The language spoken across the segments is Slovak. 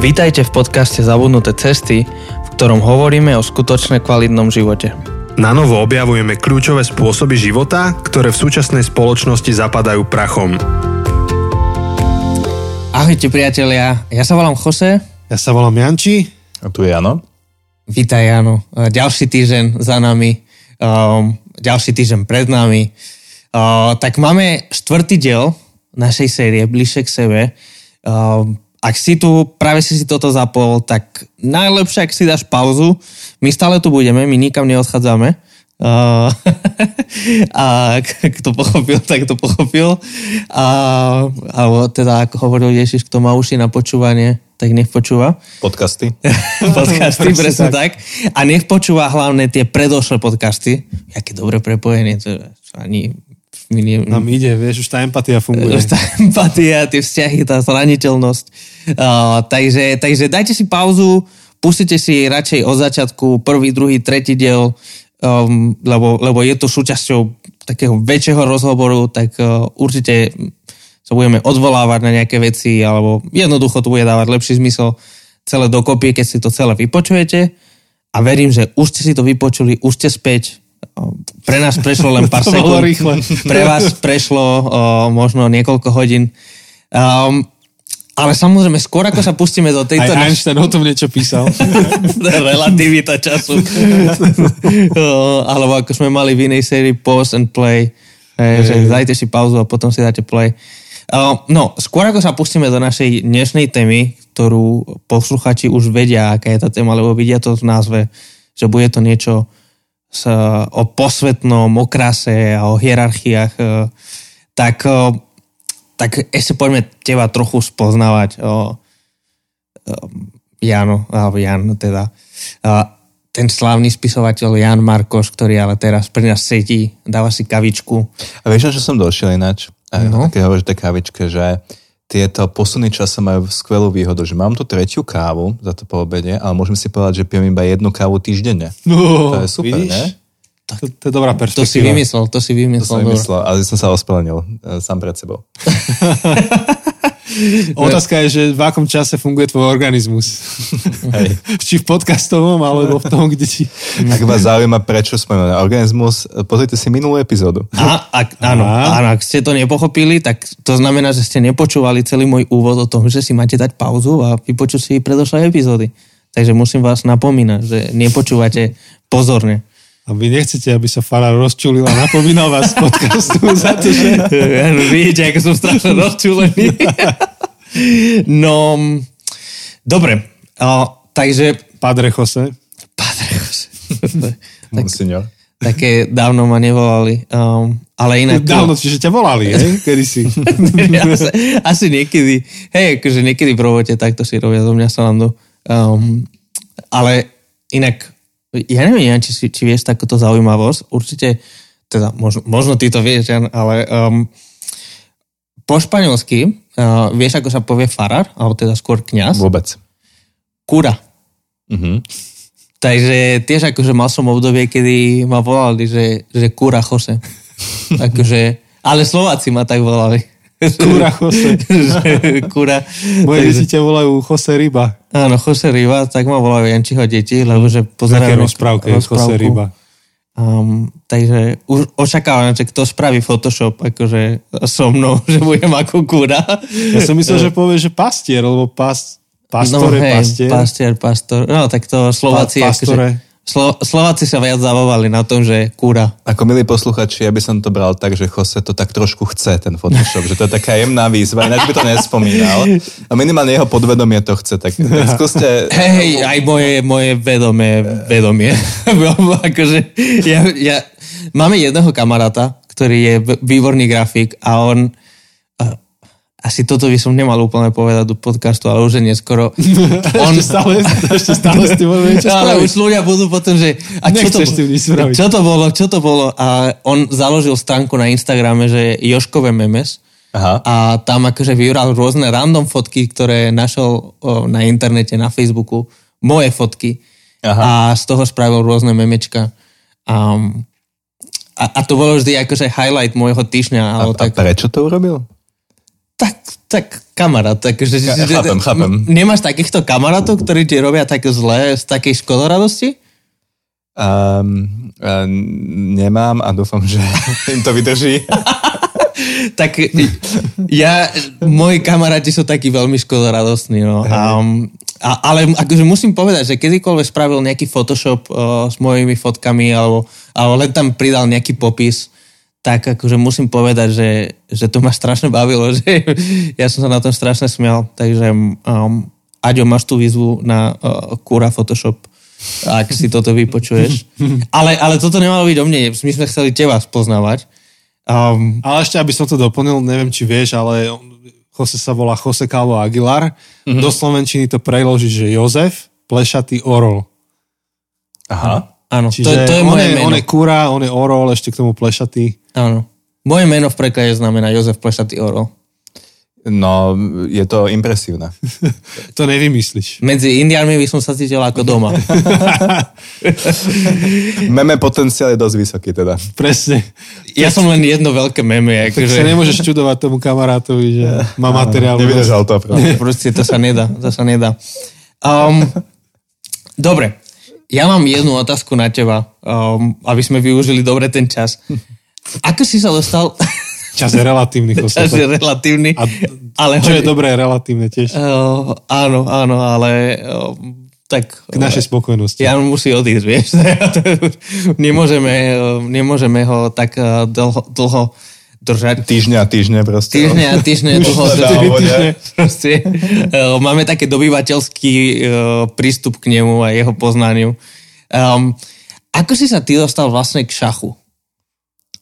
Vítajte v podcaste Zabudnuté cesty, v ktorom hovoríme o skutočne kvalitnom živote. Na novo objavujeme kľúčové spôsoby života, ktoré v súčasnej spoločnosti zapadajú prachom. Ahojte priatelia, ja sa volám Jose. Ja sa volám Janči. A tu je Jano. Vítaj Jano. Ďalší týždeň za nami, um, ďalší týždeň pred nami. Uh, tak máme štvrtý diel našej série Bližšie k sebe. Uh, ak si tu, práve si si toto zapol, tak najlepšie, ak si dáš pauzu. My stále tu budeme, my nikam neodchádzame. Uh, a kto pochopil, tak to pochopil. A, alebo teda, ako hovoril Ježiš, kto má uši na počúvanie, tak nech počúva. Podcasty. podcasty, presne tak. A nech počúva hlavne tie predošlé podcasty. Jaké dobré prepojenie, to ani nie... Nám ide, vieš, už tá empatia funguje. Už tá empatia, tie vzťahy, tá zraniteľnosť. Uh, takže, takže dajte si pauzu, pustite si radšej od začiatku prvý, druhý, tretí diel, um, lebo, lebo je to súčasťou takého väčšieho rozhovoru, tak uh, určite sa budeme odvolávať na nejaké veci, alebo jednoducho to bude dávať lepší zmysel celé dokopy, keď si to celé vypočujete. A verím, že už ste si to vypočuli, už ste späť, pre nás prešlo len pár sekúnd. Pre vás prešlo o, možno niekoľko hodín. Um, ale samozrejme, skôr ako sa pustíme do tejto... Aj Einstein o tom niečo písal. Relativita času. Alebo ako sme mali v inej sérii Pause and Play. Hey, že dajte si pauzu a potom si dáte play. Uh, no, skôr ako sa pustíme do našej dnešnej témy, ktorú posluchači už vedia, aká je tá téma, lebo vidia to v názve, že bude to niečo s, o posvetnom, o krase a o hierarchiách, e, tak, e, tak ešte poďme teba trochu spoznávať. O, Jano, alebo Jan teda. Ten slávny spisovateľ Jan Markoš, ktorý ale teraz pri nás sedí, dáva si kavičku. A vieš, čo som došiel ináč? No. Keď hovoríš tej kavičke, že tieto posledné časy majú skvelú výhodu, že mám tu tretiu kávu za to po obede, ale môžem si povedať, že pijem iba jednu kávu týždenne. No, to je super, vidíš? ne? To, to je dobrá perspektíva. To si vymyslel, to si vymyslel. To som vymyslel, ale som sa ospravedlnil e, sám pred sebou. Otázka je, že v akom čase funguje tvoj organizmus. Hej. Či v podcastovom, alebo v tom, kde ti... Ak vás zaujíma, prečo spomínam organizmus, pozrite si minulú epizódu. A, ak, áno, áno, ak ste to nepochopili, tak to znamená, že ste nepočúvali celý môj úvod o tom, že si máte dať pauzu a vypočuť si predošlé epizódy. Takže musím vás napomínať, že nepočúvate pozorne. A vy nechcete, aby sa Farár rozčulil a napomínal vás z podcastu za to, že... No, vidíte, ako som strašne rozčulený. no, dobre. O, takže... Padre Jose. Padre Jose. tak, také dávno ma nevolali. Um, ale inak... Dávno, čiže ťa volali, hej? Kedy si? asi, asi niekedy. Hej, akože niekedy v robote takto si robia zo mňa salandu. Um, ale inak ja neviem, či, či vieš takúto zaujímavosť. Určite, teda možno, možno ty to vieš, Jan, ale um, po španielsky uh, vieš, ako sa povie farár, alebo teda skôr kňaz? Vôbec. Kura. Uh-huh. Takže tiež akože mal som obdobie, kedy ma volali, že, že kura Jose. akože, ale Slováci ma tak volali. Kura Jose. Kura. Moje deti ťa volajú Jose Ryba. Áno, Jose Ryba, tak ma volajú Jančiho deti, lebo že pozerajú... Také rozprávke. Jose Ryba. Um, takže už očakávam, že kto spraví Photoshop akože so mnou, že budem ako kura. Ja som myslel, že povie, že pastier, lebo pas, pastor no, je hej, pastier. Pastier, pastor. No, tak to Slováci... Pa, pastore. Akože, Slo- Slováci sa viac zabávali na tom, že kúra. Ako milí posluchači, ja by som to bral tak, že Jose to tak trošku chce, ten Photoshop, že to je taká jemná výzva, ináč by to nespomínal. A minimálne jeho podvedomie to chce, tak, tak skúste... Hej, aj moje, moje vedomie, vedomie. akože, ja, ja, máme jedného kamaráta, ktorý je výborný grafik a on asi toto by som nemal úplne povedať do podcastu, ale už je neskoro. On... ešte stále, ešte stále s tým niečo Ale už ľudia budú potom, že a čo to, čo to bolo, čo to bolo? A on založil stránku na Instagrame, že Joškové memes. Aha. A tam akože vybral rôzne random fotky, ktoré našol o, na internete, na Facebooku. Moje fotky. Aha. A z toho spravil rôzne memečka. Um, a, a to bolo vždy akože highlight môjho týždňa. A, tak... a prečo to urobil? Tak Tak kamarát, takže... Ja, chápem, chápem. Nemáš takýchto kamarátov, ktorí ti robia také zlé z takej škodoradosti? Um, um, nemám a dúfam, že im to vydrží. tak ja, moji kamaráti sú takí veľmi škodoradostní, no. Um, a, ale akože musím povedať, že kedykoľvek spravil nejaký Photoshop uh, s mojimi fotkami alebo, alebo len tam pridal nejaký popis, tak akože musím povedať, že, že to ma strašne bavilo, že ja som sa na tom strašne smial, takže um, Aďo, máš tú výzvu na uh, Kura Photoshop, ak si toto vypočuješ. Ale, ale toto nemalo byť o mne, my sme chceli teba spoznávať. Um, ale ešte, aby som to doplnil, neviem, či vieš, ale Jose sa volá Jose Calvo Aguilar. Mm-hmm. Do Slovenčiny to preloží, že Jozef Plešatý Orol. Aha. Áno, Čiže to, to je on moje je, meno. on je Kúra, on je Orol, ešte k tomu Plešatý. Áno. Moje meno v preklade znamená Jozef Plešatý Orol. No, je to impresívne. to nevymyslíš. Medzi Indiánmi by som sa cítil ako doma. Meme potenciál je dosť vysoký teda. Presne. Ja som len jedno veľké meme. Tak Akože, sa nemôžeš čudovať tomu kamarátovi, že má materiál. Nevydržal to. Pravda. proste to sa nedá. To sa nedá. Um, dobre. Ja mám jednu otázku na teba, um, aby sme využili dobre ten čas. Ako si sa dostal... Čas je relatívny. Čas je relatívny. A ale čo je dobré, relatívne tiež. Uh, áno, áno, ale uh, tak... K našej spokojnosti. Jan musí odísť, vieš. nemôžeme, nemôžeme ho tak dlho, dlho držať. Týždňa a týždne proste. Týždňa a týždne dlho úvode. Proste, máme také dobyvateľský prístup k nemu a jeho poznaniu. Um, ako si sa ty dostal vlastne k šachu?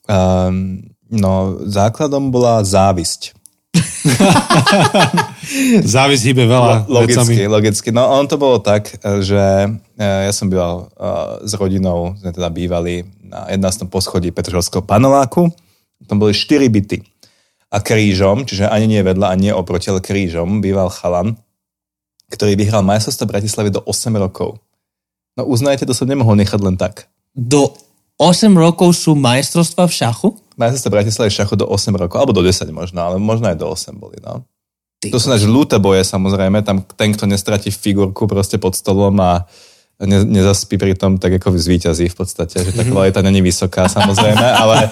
Um, no, základom bola závisť. Závisť hýbe veľa Logicky, vecami. logicky. No on to bolo tak, že e, ja som býval uh, s rodinou, sme teda bývali na 11. poschodí Petržovského paneláku. Tam boli 4 byty. A krížom, čiže ani nie vedľa, ani nie oproti, ale krížom, býval chalan, ktorý vyhral majstrovstvo Bratislavy do 8 rokov. No uznajte, to som nemohol nechať len tak. Do 8 rokov sú majstrovstva v šachu? Majstrovstvo Bratislavy šachu do 8 rokov, alebo do 10 možno, ale možno aj do 8 boli, no. Ty To sú náš ľúte boje, samozrejme. Tam ten, kto nestratí figurku proste pod stolom a ne, nezaspí pri tom, tak ako zvýťazí v podstate, že tá kvalita není vysoká, samozrejme, ale,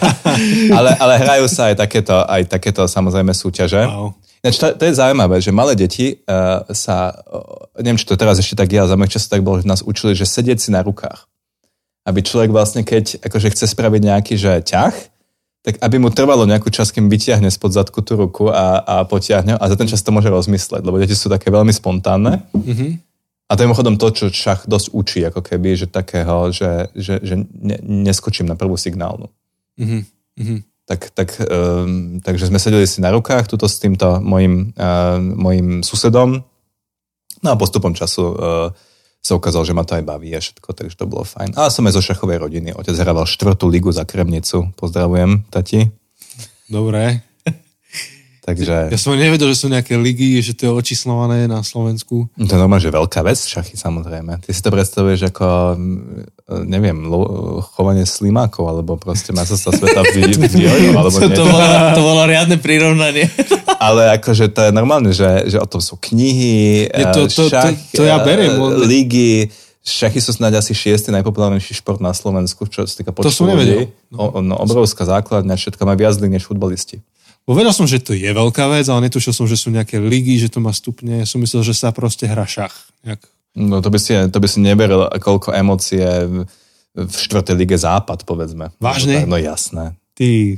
ale, ale hrajú sa aj takéto, aj takéto samozrejme súťaže. Wow. Ináč to, to je zaujímavé, že malé deti uh, sa, uh, neviem, či to teraz ešte tak ale za mojich časov tak bolo, že nás učili, že sedieť si na rukách. Aby človek vlastne, keď akože chce spraviť nejaký že ťah, tak aby mu trvalo nejakú čas, kým vyťahne spod zadku tú ruku a, a potiahne a za ten čas to môže rozmysleť, lebo deti sú také veľmi spontánne. Mm-hmm. A to je mimochodom to, čo šach dosť učí, ako keby, že takého, že, že, že ne, neskočím na prvú signálnu. Mm-hmm. Tak, tak, um, takže sme sedeli si na rukách, tuto s týmto mojim, uh, mojim susedom. No a postupom času uh, sa ukázalo, že ma to aj baví a všetko, takže to bolo fajn. A som aj zo šachovej rodiny. Otec hrával štvrtú ligu za Kremnicu. Pozdravujem, tati. Dobre. Takže Ja som nevedel, že sú nejaké ligy, že to je očíslované na Slovensku. to je normálne, že veľká vec, šachy samozrejme. Ty si to predstavuješ ako, mm, neviem, lo, chovanie slimákov, alebo proste sa sveta v, v alebo To, to, bolo, to bolo riadne prirovnanie. Ale akože to je normálne, že, že o tom sú knihy, Je to- eh, to- to- to ja beriem, eh, len- ligy, šachy sú snáď asi šiestý najpopulárnejší šport na Slovensku, čo sa týka počtu ľudí. O, no, obrovská základňa, všetko má viac než futbalisti. Bo vedel som, že to je veľká vec, ale netušil som, že sú nejaké ligy, že to má stupne. Som myslel, že sa proste hra šach. Jak... No to by si, to by si neveril, koľko emócie v, v štvrtej lige západ, povedzme. Vážne? No jasné. Ty,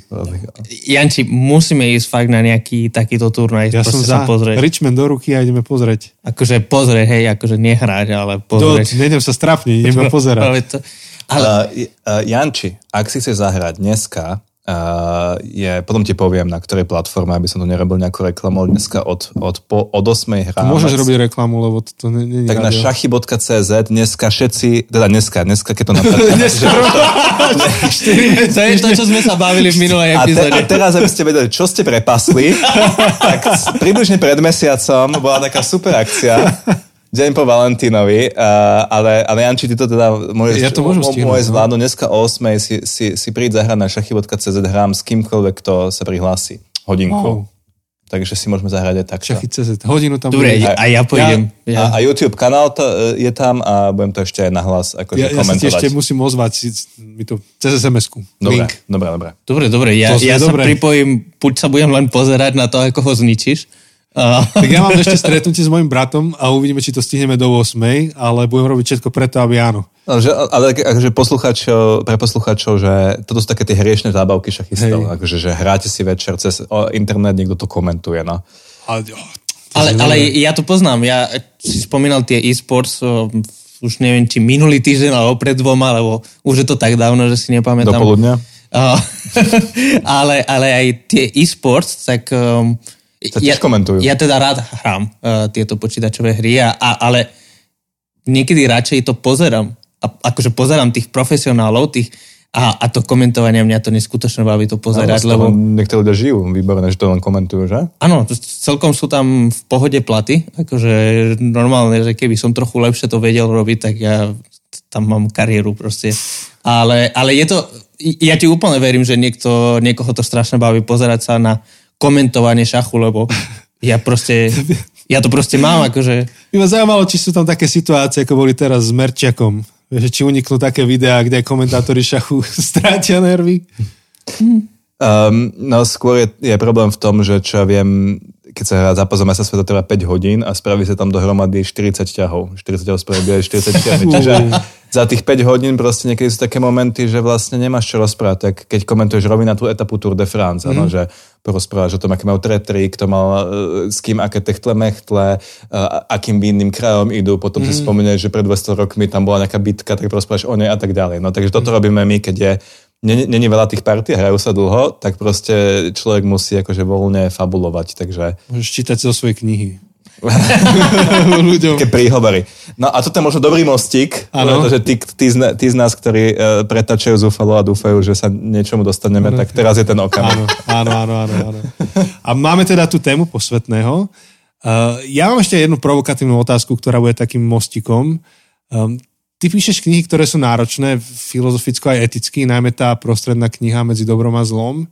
Janči, musíme ísť fakt na nejaký takýto turnaj. ja som za pozrieť. Richmond do ruky a ideme pozrieť. Akože pozrieť, hej, akože nehrať, ale To, pozrieť. nejdem sa strapniť, ideme pozerať. Ale to, ale, Uh, uh, Janči, ak si chceš zahrať dneska, uh, je, potom ti poviem, na ktorej platforme, aby som to nerobil nejakú reklamu, ale dneska od, od, po, od 8 hráme. Môžeš robiť reklamu, lebo to, to nie, nie Tak na rádio. šachy.cz dneska všetci, teda dneska, dneska keď to napríklad... to je to, čo sme sa bavili v minulej a, te, epizóde. a teraz, aby ste vedeli, čo ste prepasli, tak približne pred mesiacom bola taká super akcia, deň po Valentínovi, uh, ale, ale Janči, ty to teda môžeš, Ja to môžem stihnúť, môžeš no. zvládnuť. Dneska o 8 si, si, si príď zahrať na šachy.cz, hrám s kýmkoľvek, kto sa prihlási. Hodinku. Wow. takže si môžeme zahrať aj takto. Šachy.cz, hodinu tam Dobre, bude. a ja pôjdem. Ja, A, a YouTube kanál to, e, je tam a budem to ešte aj nahlas akože Ja, ja sa ti komentovať. ešte musím ozvať si, mi to cez SMS-ku. Dobre, dobre, dobre. Dobre, dobre, ja, To ja sa dobre. pripojím, buď sa budem len pozerať na to, ako ho zničíš. Uh, Tak ja mám ešte stretnutie s mojim bratom a uvidíme, či to stihneme do 8, ale budem robiť všetko preto, aby áno. Ale, že, ale akože posluchačov, pre posluchačov, že toto sú také tie hriešne zábavky šachistov. Hej. Akože, že hráte si večer cez internet, niekto to komentuje. No. Ale, oh, ale, ale ja to poznám. Ja si spomínal tie e-sports, už neviem, či minulý týždeň, alebo pred dvoma, alebo už je to tak dávno, že si Do nepamätám. poludnia. Uh, ale, ale aj tie e-sports, tak... Um, Sa tiež komentujú. Ja teda rád hrám uh, tieto počítačové hry, a, a, ale niekedy radšej to pozerám. A, akože pozerám tých profesionálov, tých, a, a to komentovanie mňa to neskutočne baví to pozerať, toho lebo Niektorí ľudia žijú, výborné, že to len komentujú, že? áno, celkom sú tam v pohode platy, akože normálne, že keby som trochu lepšie to vedel robiť, tak ja tam mám kariéru proste. Ale, ale je to, ja ti úplne verím, že niekto, niekoho to strašne baví pozerať sa na komentovanie šachu, lebo ja proste, ja to proste mám, akože by ma zaujímalo, či sú tam také situácie, ako boli teraz s Merčiakom. Vieš, či uniknú také videá, kde komentátori šachu strátia nervy. Um, no skôr je, je problém v tom, že čo ja viem, keď sa hrá zápas o sveta trvá 5 hodín a spraví sa tam dohromady 40 ťahov. 40 ťahov spraví 40 ťahov. Za tých 5 hodín proste niekedy sú také momenty, že vlastne nemáš čo rozprávať. Tak keď komentuješ rovina tú etapu Tour de France, mm. ano, že porozprávaš o tom, aké majú tretry, kto mal uh, s kým aké techtle mechtle, uh, akým vinným krajom idú, potom mm. si spomenieš, že pred 200 rokmi tam bola nejaká bitka, tak rozprávaš o nej a tak ďalej. No takže toto robíme my, keď je Není, není veľa tých partí, hrajú sa dlho, tak proste človek musí akože voľne fabulovať, takže Môžeš čítať zo svojej knihy. Ľuďom. také príhovory. No a toto je možno dobrý mostík, Áno. pretože tí, tí, z, tí z nás, ktorí uh, pretačajú zúfalo a dúfajú, že sa niečomu dostaneme, tak teraz je ten. Áno, áno, áno, áno, áno. A máme teda tú tému posvetného. Uh, ja mám ešte jednu provokatívnu otázku, ktorá bude takým mostikom. Um, ty píšeš knihy, ktoré sú náročné, filozoficko aj eticky, najmä tá prostredná kniha medzi dobrom a zlom.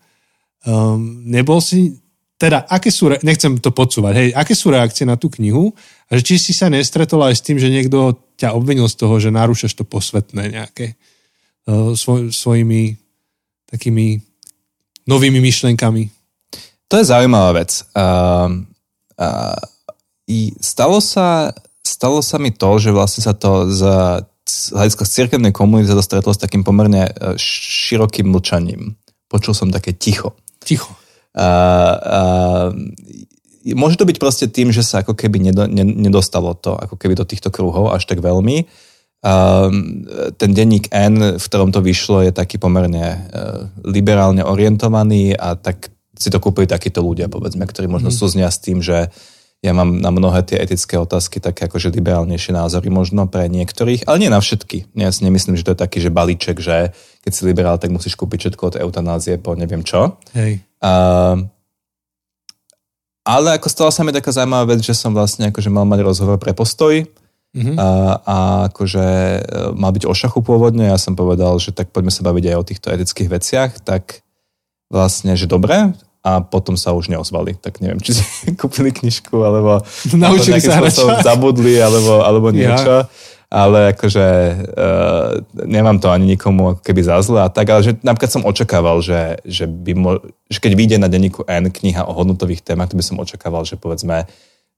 Um, nebol si, teda, aké sú, re- nechcem to podsúvať, hej, aké sú reakcie na tú knihu a že či si sa nestretol aj s tým, že niekto ťa obvinil z toho, že narúšaš to posvetné nejaké uh, svoj, svojimi takými novými myšlenkami. To je zaujímavá vec. Uh, uh, i stalo, sa, stalo sa mi to, že vlastne sa to z, z hľadiska z cirkevnej komunity sa to stretlo s takým pomerne uh, širokým mlčaním. Počul som také ticho. Ticho. Uh, uh, môže to byť proste tým, že sa ako keby nedo, ne, nedostalo to ako keby do týchto kruhov až tak veľmi. Um, ten denník N, v ktorom to vyšlo, je taký pomerne uh, liberálne orientovaný a tak si to kúpili takíto ľudia, povedzme, ktorí možno mm. súznia s tým, že ja mám na mnohé tie etické otázky také akože liberálnejšie názory možno pre niektorých, ale nie na všetky. Ja si nemyslím, že to je taký, že balíček, že keď si liberál, tak musíš kúpiť všetko od eutanázie po neviem čo. Hej. Uh, ale ako stala sa mi taká zaujímavá vec, že som vlastne akože mal mať rozhovor pre postoj Mhm. a, a akože e, mal byť o šachu pôvodne. Ja som povedal, že tak poďme sa baviť aj o týchto etických veciach. Tak vlastne, že dobre. A potom sa už neozvali. Tak neviem, či si kúpili knižku, alebo, Naučili sa hrať zabudli, alebo, alebo niečo. Ale akože uh, nemám to ani nikomu ako keby za zle a tak, ale že napríklad som očakával, že, že, by mo, že keď vyjde na denníku N kniha o hodnotových témach, to by som očakával, že povedzme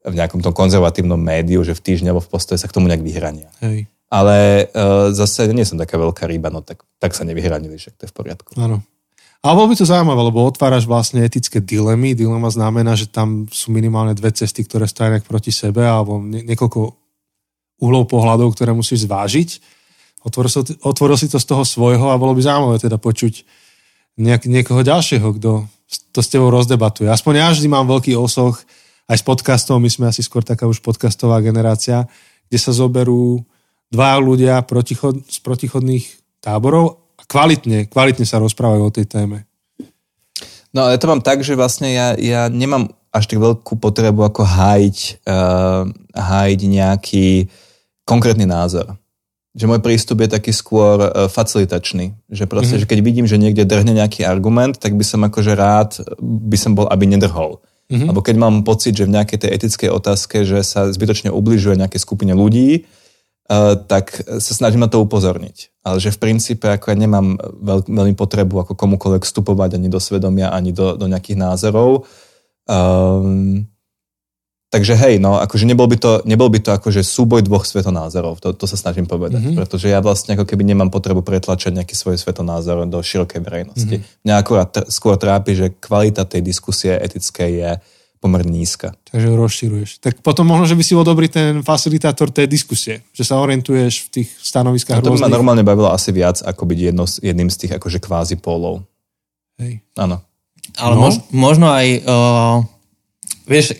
v nejakom tom konzervatívnom médiu, že v týždni alebo v postoje sa k tomu nejak vyhrania. Hej. Ale uh, zase nie som taká veľká ryba, no tak, tak sa nevyhranili, že to je v poriadku. Áno. Ale bolo by to zaujímavé, lebo otváraš vlastne etické dilemy. Dilema znamená, že tam sú minimálne dve cesty, ktoré stojí nejak proti sebe, alebo nie, niekoľko uhlov pohľadov, ktoré musíš zvážiť. Otvoril si, otvoril si to z toho svojho a bolo by zaujímavé teda počuť nejak, niekoho ďalšieho, kto to s tebou rozdebatuje. Aspoň ja vždy mám veľký osoch aj s podcastom, my sme asi skôr taká už podcastová generácia, kde sa zoberú dva ľudia protichod, z protichodných táborov kvalitne, kvalitne sa rozprávajú o tej téme. No ale to mám tak, že vlastne ja, ja nemám až tak veľkú potrebu ako hájiť, uh, hájiť nejaký konkrétny názor. Že môj prístup je taký skôr uh, facilitačný. Že proste, mm-hmm. že keď vidím, že niekde drhne nejaký argument, tak by som akože rád, by som bol, aby nedrhol. Mm-hmm. Alebo keď mám pocit, že v nejakej tej etickej otázke, že sa zbytočne ubližuje nejakej skupine ľudí, uh, tak sa snažím na to upozorniť. Ale že v princípe ako ja nemám veľ, veľmi potrebu ako komukoľvek vstupovať ani do svedomia, ani do, do nejakých názorov. Um, Takže hej, no, akože nebol by to, nebol by to akože súboj dvoch svetonázorov, to, to sa snažím povedať, mm-hmm. pretože ja vlastne ako keby nemám potrebu pretlačať nejaký svoj svetonázor do širokej verejnosti. Mm-hmm. Mňa akurát t- skôr trápi, že kvalita tej diskusie etickej je pomerne nízka. Takže ho rozširuješ. Tak potom možno, že by si bol dobrý ten facilitátor tej diskusie, že sa orientuješ v tých stanoviskách no, to by ma normálne bavilo asi viac, ako byť jedno, jedným z tých akože kvázi pólov. Hej. Áno. Ale no? mož, možno aj, uh, vieš,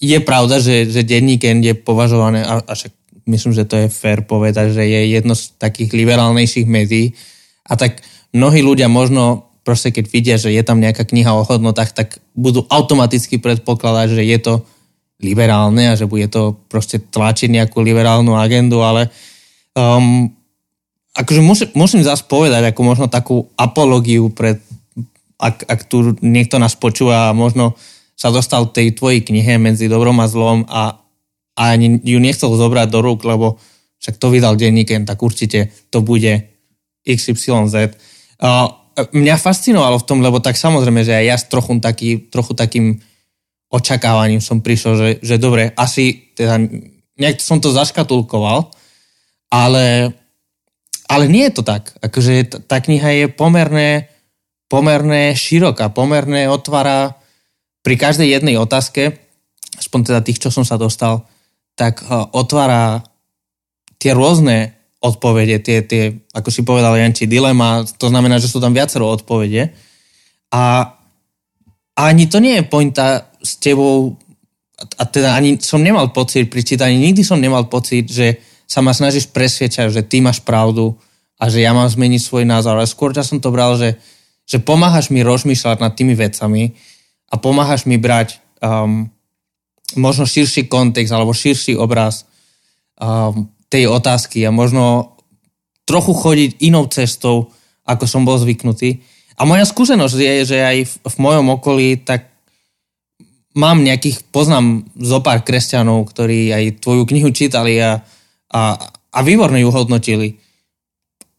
je pravda, že, že denník N je považované, a, a však myslím, že to je fér povedať, že je jedno z takých liberálnejších médií a tak mnohí ľudia možno proste keď vidia, že je tam nejaká kniha o hodnotách, tak budú automaticky predpokladať, že je to liberálne a že bude to proste tlačiť nejakú liberálnu agendu, ale um, akože musím, musím zase povedať ako možno takú apologiu pred ak, ak tu niekto nás počúva a možno sa dostal tej tvojej knihe medzi dobrom a zlom a, a ani ju nechcel zobrať do rúk, lebo však to vydal denníken, tak určite to bude XYZ. Uh, mňa fascinovalo v tom, lebo tak samozrejme, že aj ja s trochu, taký, trochu takým očakávaním som prišiel, že, že dobre, asi teda nejak som to zaškatulkoval, ale, ale nie je to tak. Akože tá, kniha je pomerne, pomerne široká, pomerne otvára pri každej jednej otázke, aspoň teda tých, čo som sa dostal, tak uh, otvára tie rôzne odpovede, tie, tie, ako si povedal Janči, dilema, to znamená, že sú tam viacero odpovede. A, ani to nie je pointa s tebou, a teda ani som nemal pocit pri čítaní, nikdy som nemal pocit, že sa ma snažíš presviečať, že ty máš pravdu a že ja mám zmeniť svoj názor. Ale skôr som to bral, že, že pomáhaš mi rozmýšľať nad tými vecami a pomáhaš mi brať um, možno širší kontext alebo širší obraz um, tej otázky a možno trochu chodiť inou cestou, ako som bol zvyknutý. A moja skúsenosť je, že aj v, v mojom okolí tak mám nejakých, poznám zo pár kresťanov, ktorí aj tvoju knihu čítali a, a, a výborne ju hodnotili.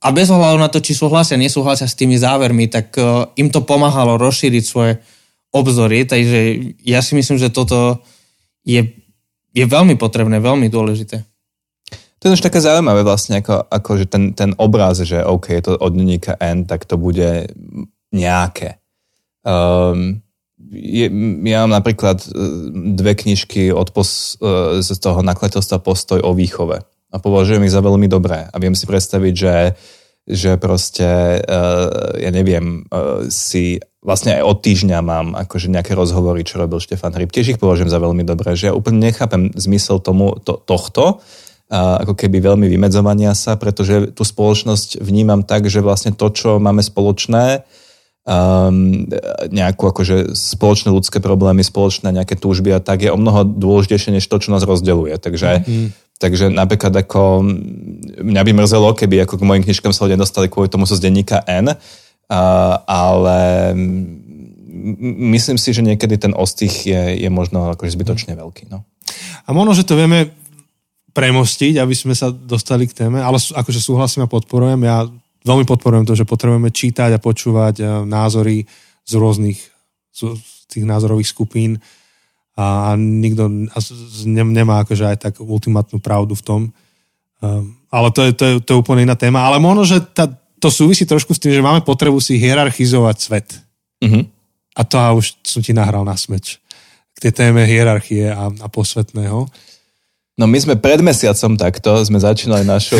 A bez ohľadu na to, či súhlasia, nesúhlasia s tými závermi, tak uh, im to pomáhalo rozšíriť svoje, obzory, takže ja si myslím, že toto je, je veľmi potrebné, veľmi dôležité. To je už také zaujímavé vlastne, ako, ako že ten, ten obraz, že OK, je to od denníka N, tak to bude nejaké. Um, je, ja mám napríklad e, dve knižky od pos, e, z toho nakladateľstva Postoj o výchove a považujem ich za veľmi dobré a viem si predstaviť, že že proste, uh, ja neviem, uh, si vlastne aj od týždňa mám akože nejaké rozhovory, čo robil Štefan Hryb. Tiež ich považujem za veľmi dobré, že ja úplne nechápem zmysel tomu, to, tohto, a ako keby veľmi vymedzovania sa, pretože tú spoločnosť vnímam tak, že vlastne to, čo máme spoločné, um, nejakú akože spoločné ľudské problémy, spoločné nejaké túžby a tak je o mnoho dôležitejšie než to, čo nás rozdeluje. Takže, mm. takže napríklad ako mňa by mrzelo, keby ako k mojim knižkám sa ľudia dostali kvôli tomu zo so z denníka N, ale myslím si, že niekedy ten ostých je, je možno akože zbytočne veľký. No. A možno, že to vieme premostiť, aby sme sa dostali k téme, ale akože súhlasím a podporujem. Ja veľmi podporujem to, že potrebujeme čítať a počúvať e, názory z rôznych z tých názorových skupín a nikto nemá akože aj tak ultimátnu pravdu v tom. Um, ale to je, to, je, to je úplne iná téma. Ale možno, že tá, to súvisí trošku s tým, že máme potrebu si hierarchizovať svet. Uh-huh. A to a už som ti nahral na smeč. K tej téme hierarchie a, a posvetného. No my sme pred mesiacom takto, sme začínali našu,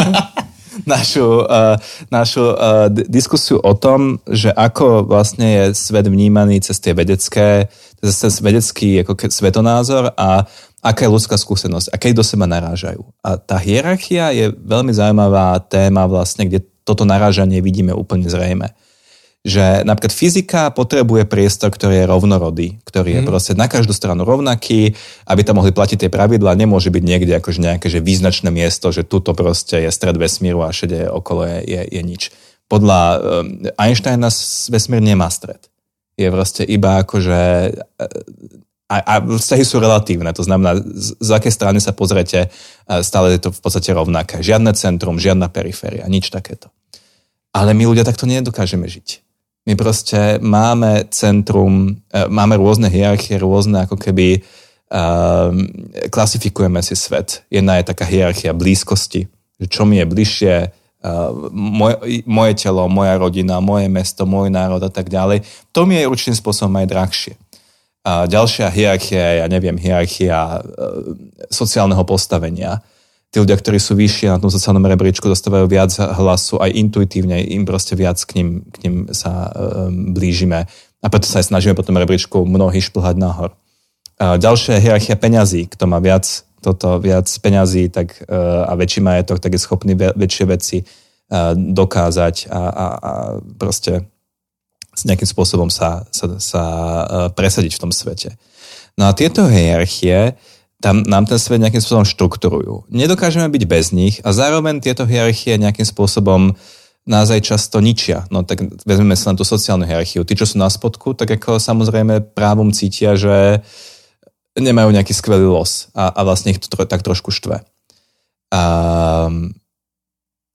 našu, uh, našu uh, diskusiu o tom, že ako vlastne je svet vnímaný cez tie vedecké, cez vedecký ako svetonázor a aká je ľudská skúsenosť a keď do seba narážajú. A tá hierarchia je veľmi zaujímavá téma vlastne, kde toto narážanie vidíme úplne zrejme. Že napríklad fyzika potrebuje priestor, ktorý je rovnorodý, ktorý je mm. proste na každú stranu rovnaký, aby tam mohli platiť tie pravidlá, nemôže byť niekde akože nejaké že význačné miesto, že tuto proste je stred vesmíru a všade okolo je, je, je nič. Podľa um, Einsteina vesmír nemá stred je proste iba akože a, a vzťahy sú relatívne, to znamená, z, z akej strany sa pozrete, stále je to v podstate rovnaké. Žiadne centrum, žiadna periféria, nič takéto. Ale my ľudia takto nedokážeme žiť. My proste máme centrum, e, máme rôzne hierarchie, rôzne ako keby um, klasifikujeme si svet. Jedna je taká hierarchia blízkosti, že čo mi je bližšie, uh, moje, moje telo, moja rodina, moje mesto, môj národ a tak ďalej. To mi je určitým spôsobom aj drahšie. A ďalšia hierarchia, ja neviem, hierarchia e, sociálneho postavenia. Tí ľudia, ktorí sú vyššie na tom sociálnom rebríčku, dostávajú viac hlasu, aj intuitívne im proste viac k ním, k ním sa e, blížime. A preto sa aj snažíme po tom rebríčku mnohí šplhať nahor. A ďalšia hierarchia peňazí. Kto má viac, toto, viac peňazí tak, e, a väčší majetok, tak je schopný väčšie veci e, dokázať a, a, a proste s nejakým spôsobom sa, sa, sa e, presadiť v tom svete. No a tieto hierarchie tam nám ten svet nejakým spôsobom štruktúrujú. Nedokážeme byť bez nich a zároveň tieto hierarchie nejakým spôsobom nás aj často ničia. No tak vezmeme sa na tú sociálnu hierarchiu. Tí, čo sú na spodku, tak ako samozrejme právom cítia, že nemajú nejaký skvelý los a, a vlastne ich to tro, tak trošku štve. A,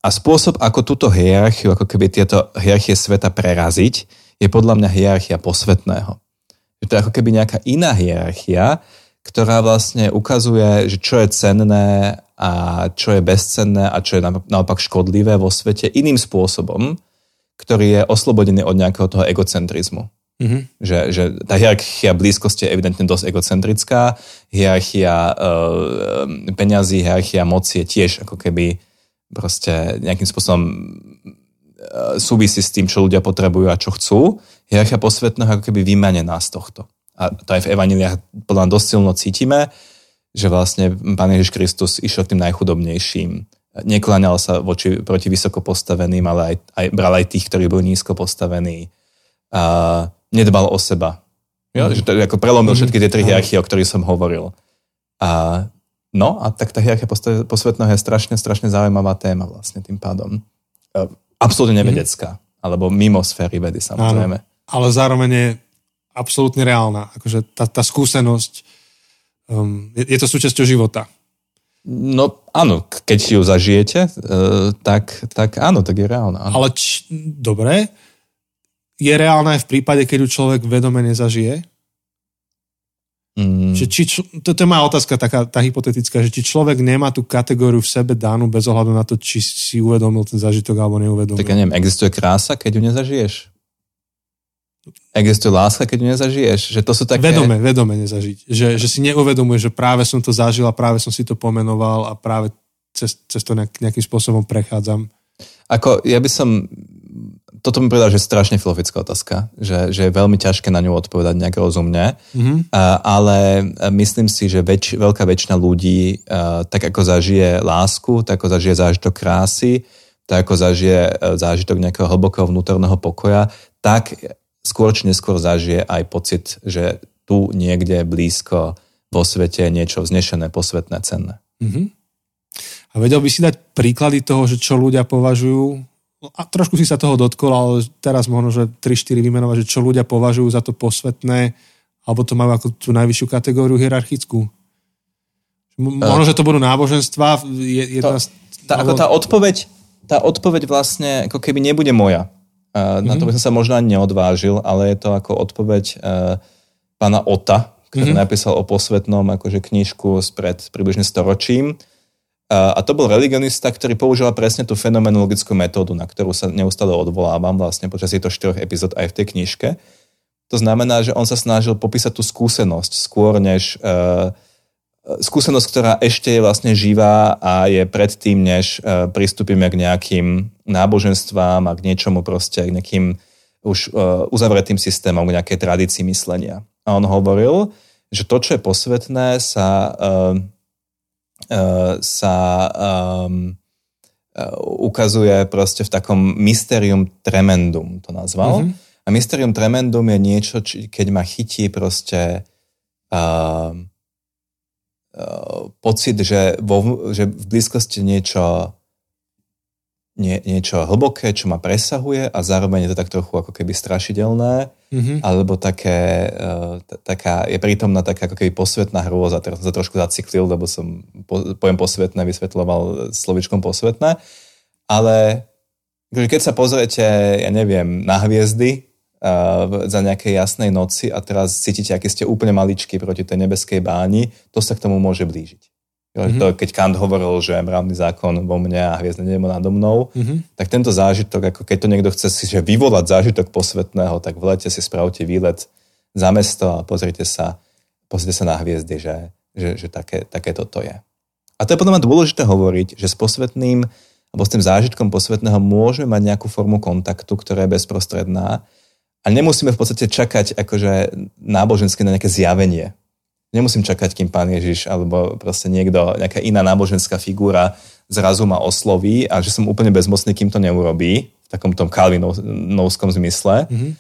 a spôsob, ako túto hierarchiu, ako keby tieto hierarchie sveta preraziť, je podľa mňa hierarchia posvetného. Že to je ako keby nejaká iná hierarchia, ktorá vlastne ukazuje, že čo je cenné a čo je bezcenné a čo je naopak škodlivé vo svete iným spôsobom, ktorý je oslobodený od nejakého toho egocentrizmu. Mm-hmm. Že, že tá hierarchia blízkosti je evidentne dosť egocentrická, hierarchia e, peňazí, hierarchia moci je tiež ako keby proste nejakým spôsobom E, súvisí s tým, čo ľudia potrebujú a čo chcú. Hierarchia posvetného ako keby vymanená z tohto. A to aj v evaniliách podľa dosť silno cítime, že vlastne Pán Ježiš Kristus išiel tým najchudobnejším. Nekláňal sa voči, proti vysoko postaveným, ale aj, aj, bral aj tých, ktorí boli nízko postavení. A nedbal o seba. Jo? Mm. Že to ako prelomil mm. všetky tie tri hierarchie, o ktorých som hovoril. A, no a tak tá hierarchia posvetného je strašne, strašne zaujímavá téma vlastne tým pádom. E, absolútne nevedecká, mm. alebo mimo sféry vedy samozrejme. Áno, ale zároveň je absolútne reálna. Akože tá, tá skúsenosť, um, je, je to súčasťou života. No áno, keď ju zažijete, uh, tak, tak áno, tak je reálna. Áno. Ale č, dobre, je reálna aj v prípade, keď ju človek vedome nezažije? Mm. Že či, to, to je moja otázka, taká tá hypotetická, že či človek nemá tú kategóriu v sebe danú bez ohľadu na to, či si uvedomil ten zažitok alebo neuvedomil. Tak ja neviem, existuje krása, keď ju nezažiješ? Existuje láska, keď ju nezažiješ? Že to sú také... Vedome, vedome nezažiť. Že, že si neuvedomuješ, že práve som to zažil a práve som si to pomenoval a práve cez, cez to nejak, nejakým spôsobom prechádzam. Ako, ja by som toto mi povedal, že je strašne filozofická otázka, že, že je veľmi ťažké na ňu odpovedať nejak rozumne, mm-hmm. a, ale myslím si, že väč, veľká väčšina ľudí a, tak ako zažije lásku, tak ako zažije zážitok krásy, tak ako zažije e, zážitok nejakého hlbokého vnútorného pokoja, tak skôr či neskôr zažije aj pocit, že tu niekde blízko vo svete je niečo vznešené, posvetné, cenné. Mm-hmm. A vedel by si dať príklady toho, že čo ľudia považujú a trošku si sa toho dotkol, ale teraz možno, že 3-4 vymenovať, že čo ľudia považujú za to posvetné, alebo to majú ako tú najvyššiu kategóriu hierarchickú. Možno, že to budú náboženstva. Je, to, tá, ako tá odpoveď, tá odpoveď vlastne ako keby nebude moja. Uh, mm-hmm. Na to mhm. by som sa možno ani neodvážil, ale je to ako odpoveď uh, pána Ota, ktorý mm-hmm. napísal o posvetnom akože knižku spred približne storočím a to bol religionista, ktorý používal presne tú fenomenologickú metódu, na ktorú sa neustále odvolávam vlastne počas týchto štyroch epizód aj v tej knižke. To znamená, že on sa snažil popísať tú skúsenosť skôr než uh, skúsenosť, ktorá ešte je vlastne živá a je predtým, než uh, pristúpime k nejakým náboženstvám a k niečomu proste, k nejakým už uh, uzavretým systémom, k nejakej tradícii myslenia. A on hovoril, že to, čo je posvetné, sa uh, sa um, ukazuje proste v takom mysterium tremendum, to nazval. Mm-hmm. A mysterium tremendum je niečo, či, keď ma chytí proste uh, pocit, že, vo, že v blízkosti niečo nie, niečo hlboké, čo ma presahuje a zároveň je to tak trochu ako keby strašidelné, mm-hmm. alebo také, uh, t- taká, je prítomná taká ako keby posvetná hrôza. Teraz som sa trošku zaciklil, lebo som po, pojem posvetné vysvetloval slovičkom posvetné. Ale keď sa pozriete, ja neviem, na hviezdy za nejakej jasnej noci a teraz cítite, aký ste úplne maličký proti tej nebeskej báni, to sa k tomu môže blížiť. Mm-hmm. To, keď Kant hovoril, že mravný zákon vo mne a hviezdne nebo nado mnou, mm-hmm. tak tento zážitok, ako keď to niekto chce si že vyvolať zážitok posvetného, tak v lete si spravte výlet za mesto a pozrite sa, pozrite sa na hviezdy, že, že, že také, také toto je. A to je potom dôležité hovoriť, že s posvetným alebo s tým zážitkom posvetného môžeme mať nejakú formu kontaktu, ktorá je bezprostredná a nemusíme v podstate čakať akože náboženské na nejaké zjavenie nemusím čakať, kým pán Ježiš alebo proste niekto, nejaká iná náboženská figúra zrazu ma osloví a že som úplne bezmocný, kým to neurobí, v takom tom kalvinovskom zmysle. Mm-hmm.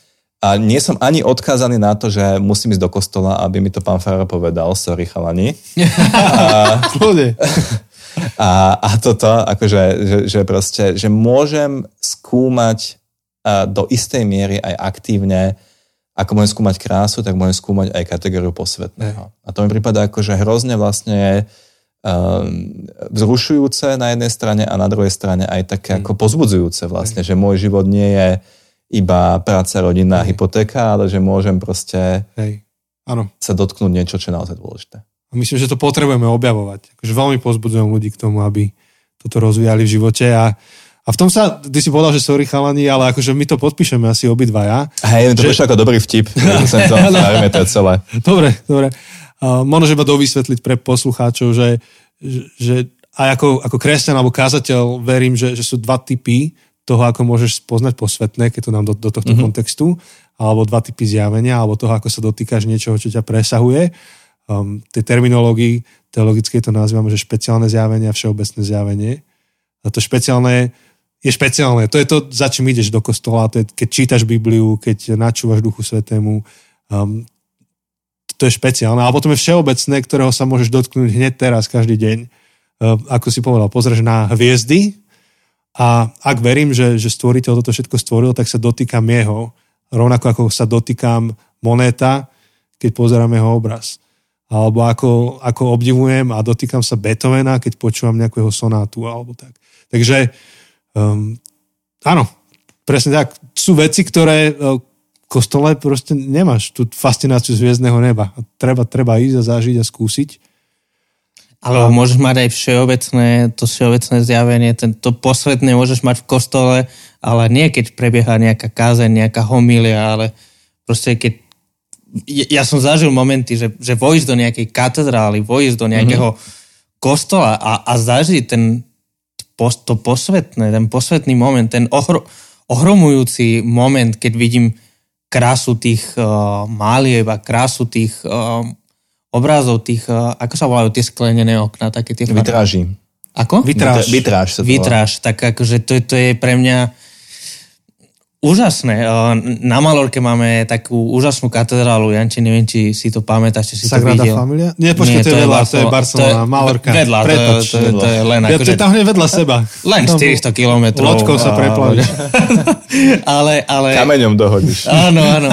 A nie som ani odkázaný na to, že musím ísť do kostola, aby mi to pán Farah povedal, sorry chalani. a, a, a toto, akože, že, že proste, že môžem skúmať do istej miery aj aktívne ako môžem skúmať krásu, tak môžem skúmať aj kategóriu posvetného. A to mi prípada ako, že hrozne vlastne um, vzrušujúce na jednej strane a na druhej strane aj také ako pozbudzujúce vlastne, že môj život nie je iba práca, rodinná, Hej. hypotéka, ale že môžem proste Hej. Áno. sa dotknúť niečo, čo je naozaj dôležité. A myslím, že to potrebujeme objavovať. Akože veľmi pozbudzujem ľudí k tomu, aby toto rozvíjali v živote a a v tom sa, ty si povedal, že sorry chalani, ale akože my to podpíšeme asi obidvaja. Hej, to že... ako dobrý vtip. Som to, no. to celé. Dobre, dobre. Uh, možno, že ma dovysvetliť pre poslucháčov, že, že aj ako, ako kresťan alebo kázateľ verím, že, že sú dva typy toho, ako môžeš poznať posvetné, keď to nám do, do tohto mm-hmm. kontextu, alebo dva typy zjavenia, alebo toho, ako sa dotýkaš niečoho, čo ťa presahuje. Um, tej terminológii teologické to nazývame, že špeciálne zjavenie a všeobecné zjavenie. A to špeciálne je špeciálne. To je to, za čím ideš do kostola, to je, keď čítaš Bibliu, keď načúvaš Duchu Svetému. Um, to je špeciálne. A potom je všeobecné, ktorého sa môžeš dotknúť hneď teraz, každý deň. Um, ako si povedal, pozrieš na hviezdy a ak verím, že, že stvoriteľ toto všetko stvoril, tak sa dotýkam jeho. Rovnako ako sa dotýkam monéta, keď pozerám jeho obraz. Alebo ako, ako obdivujem a dotýkam sa Beethovena, keď počúvam nejakého sonátu alebo tak. Takže Um, áno, presne tak. Sú veci, ktoré uh, v kostole proste nemáš tú fascináciu hviezdneho neba. Treba, treba ísť a zažiť a skúsiť. Ale môžeš mať aj všeobecné, to všeobecné zjavenie, to posvetné môžeš mať v kostole, ale nie keď prebieha nejaká kázeň, nejaká homília, ale proste keď ja som zažil momenty, že, že vojsť do nejakej katedrály, vojsť do nejakého mm-hmm. kostola a, a zažiť ten, to posvetné, ten posvetný moment, ten ohro, ohromujúci moment, keď vidím krásu tých uh, málieb a krásu tých uh, obrázov, tých, uh, ako sa volajú tie sklenené okna, také tie... Vytráži. Ako? Vytráž. Vytráž sa to Vytráž, tak akože to, to je pre mňa Úžasné. Na Malorke máme takú úžasnú katedrálu. Janči, neviem, či si to pamätáš, či si Sagrada to videl. Familia? Nie, počkaj, to, je vedľa, to je Barcelona, Malorka. Vedľa, Pretoč, to, to, to, je len ako, to je tam hneď vedľa seba. Len 400 kilometrov. Loďkou sa preplavíš. ale, ale... Kameňom dohodíš. Áno, áno.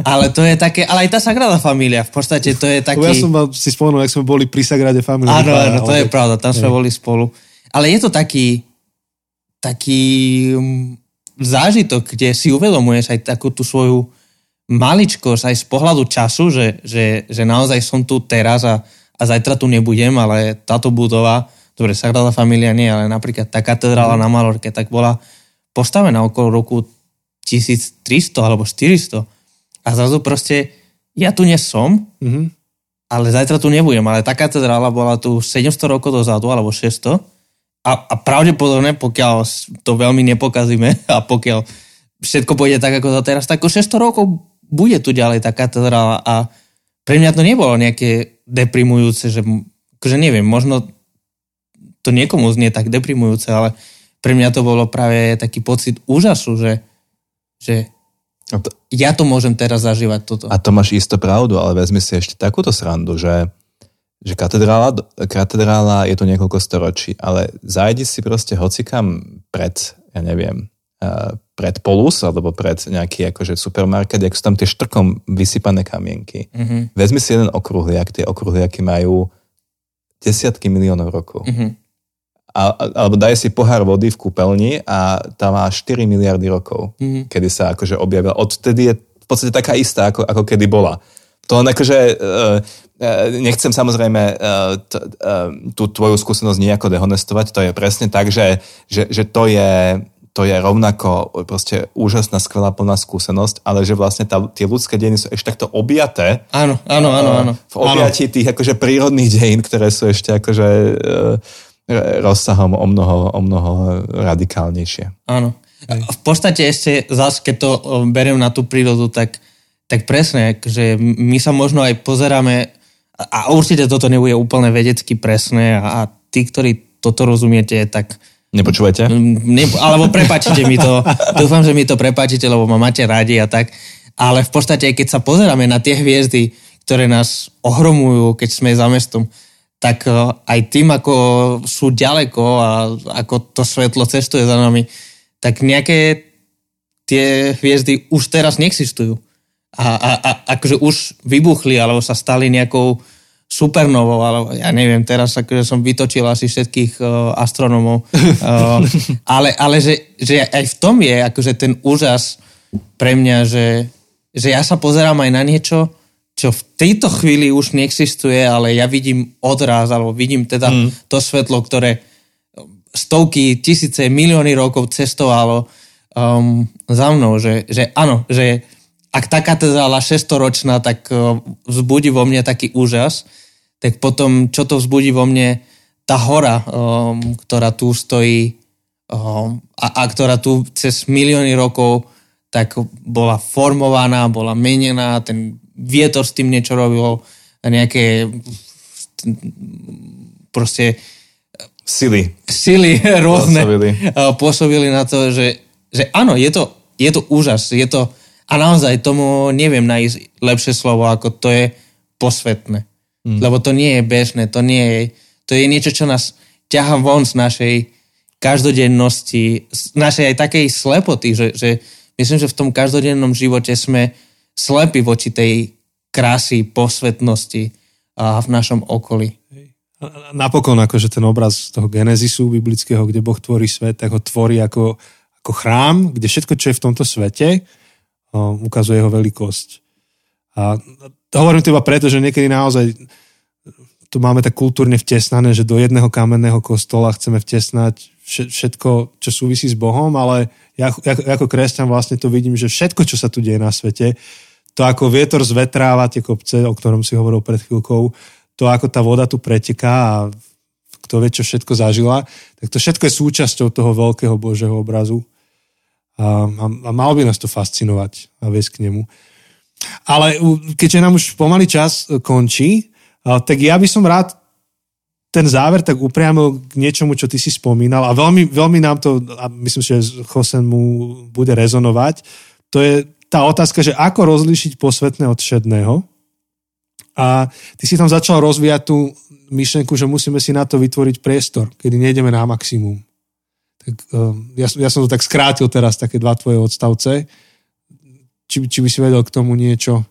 Ale to je také, ale aj tá Sagrada Familia, v podstate to je taký... Ja som si spomenul, ak sme boli pri Sagrade Familia. Áno, áno, to je pravda, tam sme boli spolu. Ale je to taký, taký zážitok, kde si uvedomuješ aj takú tú svoju maličkosť aj z pohľadu času, že, že, že naozaj som tu teraz a, a zajtra tu nebudem, ale táto budova, dobre, Sagrada Familia nie, ale napríklad tá katedrála na Malorke, tak bola postavená okolo roku 1300 alebo 400. A zrazu proste, ja tu nie som, mm-hmm. ale zajtra tu nebudem, ale tá katedrála bola tu 700 rokov dozadu, alebo 600 a, a pravdepodobne, pokiaľ to veľmi nepokazíme a pokiaľ všetko pôjde tak, ako to teraz, tak o 600 rokov bude tu ďalej tá katedrála a pre mňa to nebolo nejaké deprimujúce, že akože neviem, možno to niekomu znie tak deprimujúce, ale pre mňa to bolo práve taký pocit úžasu, že, že to, ja to môžem teraz zažívať toto. A to máš isto pravdu, ale vezmi si ešte takúto srandu, že že katedrála, katedrála je to niekoľko storočí, ale zajdi si proste hocikam pred, ja neviem, uh, pred Polus alebo pred nejaký akože supermarket, ak sú tam tie štrkom vysypané kamienky. Mm-hmm. Vezmi si jeden okruhliak, tie okruhliaky majú desiatky miliónov rokov. Mm-hmm. A, alebo daj si pohár vody v kúpeľni a tam má 4 miliardy rokov, mm-hmm. kedy sa akože objavila. Odtedy je v podstate taká istá, ako, ako kedy bola. To len akože, uh, nechcem samozrejme uh, tú tvoju skúsenosť nejako dehonestovať, to je presne tak, že, že, že to je to je rovnako proste úžasná, skvelá, plná skúsenosť, ale že vlastne tá, tie ľudské dejiny sú ešte takto objaté. Áno, áno, áno. áno. V objatí áno. tých akože prírodných dejín, ktoré sú ešte akože rozsahom o mnoho, o mnoho radikálnejšie. Áno. V podstate ešte zase, keď to beriem na tú prírodu, tak tak presne, že my sa možno aj pozeráme, a určite toto nebude úplne vedecky presné a, a tí, ktorí toto rozumiete, tak... Nepočúvajte? Ne, alebo prepačite mi to, dúfam, že mi to prepačíte, lebo ma máte radi a tak, ale v podstate, keď sa pozeráme na tie hviezdy, ktoré nás ohromujú, keď sme za mestom, tak e, aj tým, ako sú ďaleko a ako to svetlo cestuje za nami, tak nejaké tie hviezdy už teraz neexistujú a, a, a akože už vybuchli alebo sa stali nejakou supernovou, alebo ja neviem, teraz akože som vytočil asi všetkých uh, astronomov, uh, ale, ale že, že aj v tom je akože ten úžas pre mňa, že, že ja sa pozerám aj na niečo, čo v tejto chvíli už neexistuje, ale ja vidím odraz, alebo vidím teda mm. to svetlo, ktoré stovky, tisíce, milióny rokov cestovalo um, za mnou, že, že áno, že ak tá katedrála 600-ročná tak e, vzbudí vo mne taký úžas, tak potom čo to vzbudí vo mne tá hora, um, ktorá tu stojí um, a, a ktorá tu cez milióny rokov tak bola formovaná, bola menená, ten vietor s tým niečo robil, nejaké proste sily, sily rôzne pôsobili. pôsobili na to, že, že áno, je to, je to úžas, je to, a naozaj tomu neviem nájsť lepšie slovo, ako to je posvetné. Mm. Lebo to nie je bežné, to nie je, to je niečo, čo nás ťaha von z našej každodennosti, z našej aj takej slepoty, že, že myslím, že v tom každodennom živote sme slepí voči tej krásy, posvetnosti a v našom okolí. Napokon akože ten obraz toho Genezisu biblického, kde Boh tvorí svet, tak ho tvorí ako, ako chrám, kde všetko, čo je v tomto svete, ukazuje jeho veľkosť. A hovorím to iba preto, že niekedy naozaj tu máme tak kultúrne vtesnané, že do jedného kamenného kostola chceme vtesnať všetko, čo súvisí s Bohom, ale ja, ja ako kresťan vlastne to vidím, že všetko, čo sa tu deje na svete, to ako vietor zvetráva tie kopce, o ktorom si hovoril pred chvíľkou, to ako tá voda tu preteká a kto vie, čo všetko zažila, tak to všetko je súčasťou toho veľkého Božieho obrazu a, a, a mal by nás to fascinovať a viesť k nemu. Ale keďže nám už pomaly čas e, končí, tak ja by som rád ten záver tak upriamil k niečomu, čo ty si spomínal a veľmi, veľmi nám to, a myslím že Chosen mu bude rezonovať, to je tá otázka, že ako rozlíšiť posvetné od šedného. A ty si tam začal rozvíjať tú myšlenku, že musíme si na to vytvoriť priestor, kedy nejdeme na maximum. Tak, ehm, ja, ja som to tak skrátil teraz, také dva tvoje odstavce. Či, či by si vedel k tomu niečo?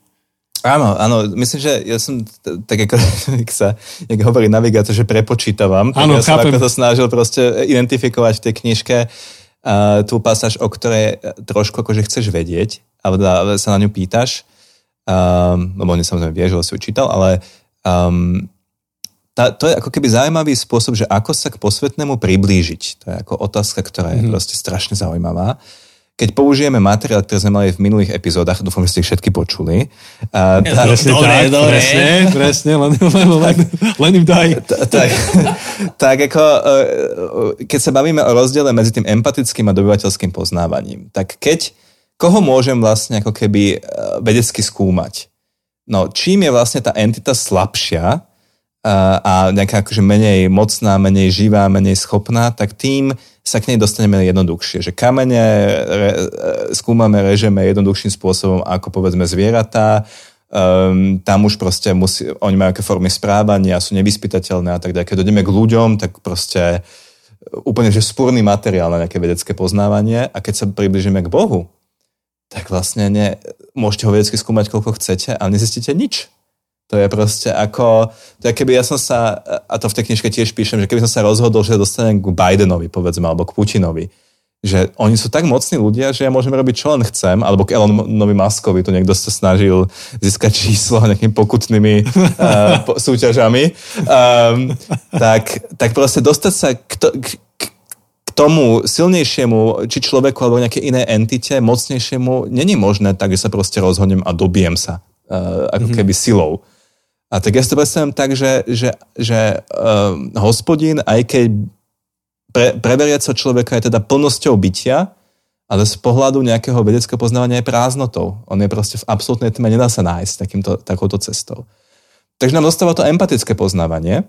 Áno, áno, myslím, že ja som tak ako sa, jak hovorí navigátor, že prepočítavam, tak áno, ja som chápem. ako to snažil proste identifikovať v tej knižke uh, tú pasáž, o ktorej trošku akože chceš vedieť, alebo sa na ňu pýtaš, um, lebo on samozrejme vieš, že si ju čítal, ale um, tá, to je ako keby zaujímavý spôsob, že ako sa k posvetnému priblížiť. To je ako otázka, ktorá je mm-hmm. proste strašne zaujímavá. Keď použijeme materiál, ktorý sme mali v minulých epizódach, dúfam, že ste ich všetky počuli. Uh, tá, presne dobre, tak, dobre. presne, presne, len, len, len, len im daj. Tak, tak ako, uh, keď sa bavíme o rozdiele medzi tým empatickým a dobyvateľským poznávaním, tak keď, koho môžem vlastne ako keby uh, vedecky skúmať? No, čím je vlastne tá entita slabšia, a nejaká akože menej mocná, menej živá, menej schopná, tak tým sa k nej dostaneme jednoduchšie. Že kamene re, skúmame, režeme jednoduchším spôsobom ako povedzme zvieratá, Um, tam už proste musí, oni majú aké formy správania, sú nevyspytateľné a tak ďalej. Keď dojdeme k ľuďom, tak proste úplne že spúrny materiál na nejaké vedecké poznávanie a keď sa približíme k Bohu, tak vlastne ne, môžete ho vedecky skúmať, koľko chcete, ale nezistíte nič. To je proste ako, to je keby ja som sa, a to v tej knižke tiež píšem, že keby som sa rozhodol, že dostanem k Bidenovi, povedzme, alebo k Putinovi, že oni sú tak mocní ľudia, že ja môžem robiť čo len chcem, alebo k Elonovi Maskovi, tu niekto sa snažil získať číslo nejakými pokutnými uh, po, súťažami, um, tak, tak proste dostať sa k, to, k, k tomu silnejšiemu, či človeku, alebo nejaké iné entite, mocnejšiemu, není možné tak, že sa proste rozhodnem a dobijem sa, uh, ako mm-hmm. keby silou. A tak ja si to predstavím tak, že, že, že uh, hospodín, aj keď pre, preveriaceho človeka je teda plnosťou bytia, ale z pohľadu nejakého vedeckého poznávania je prázdnotou. On je proste v absolútnej tme, nedá sa nájsť takýmto, takouto cestou. Takže nám dostáva to empatické poznávanie.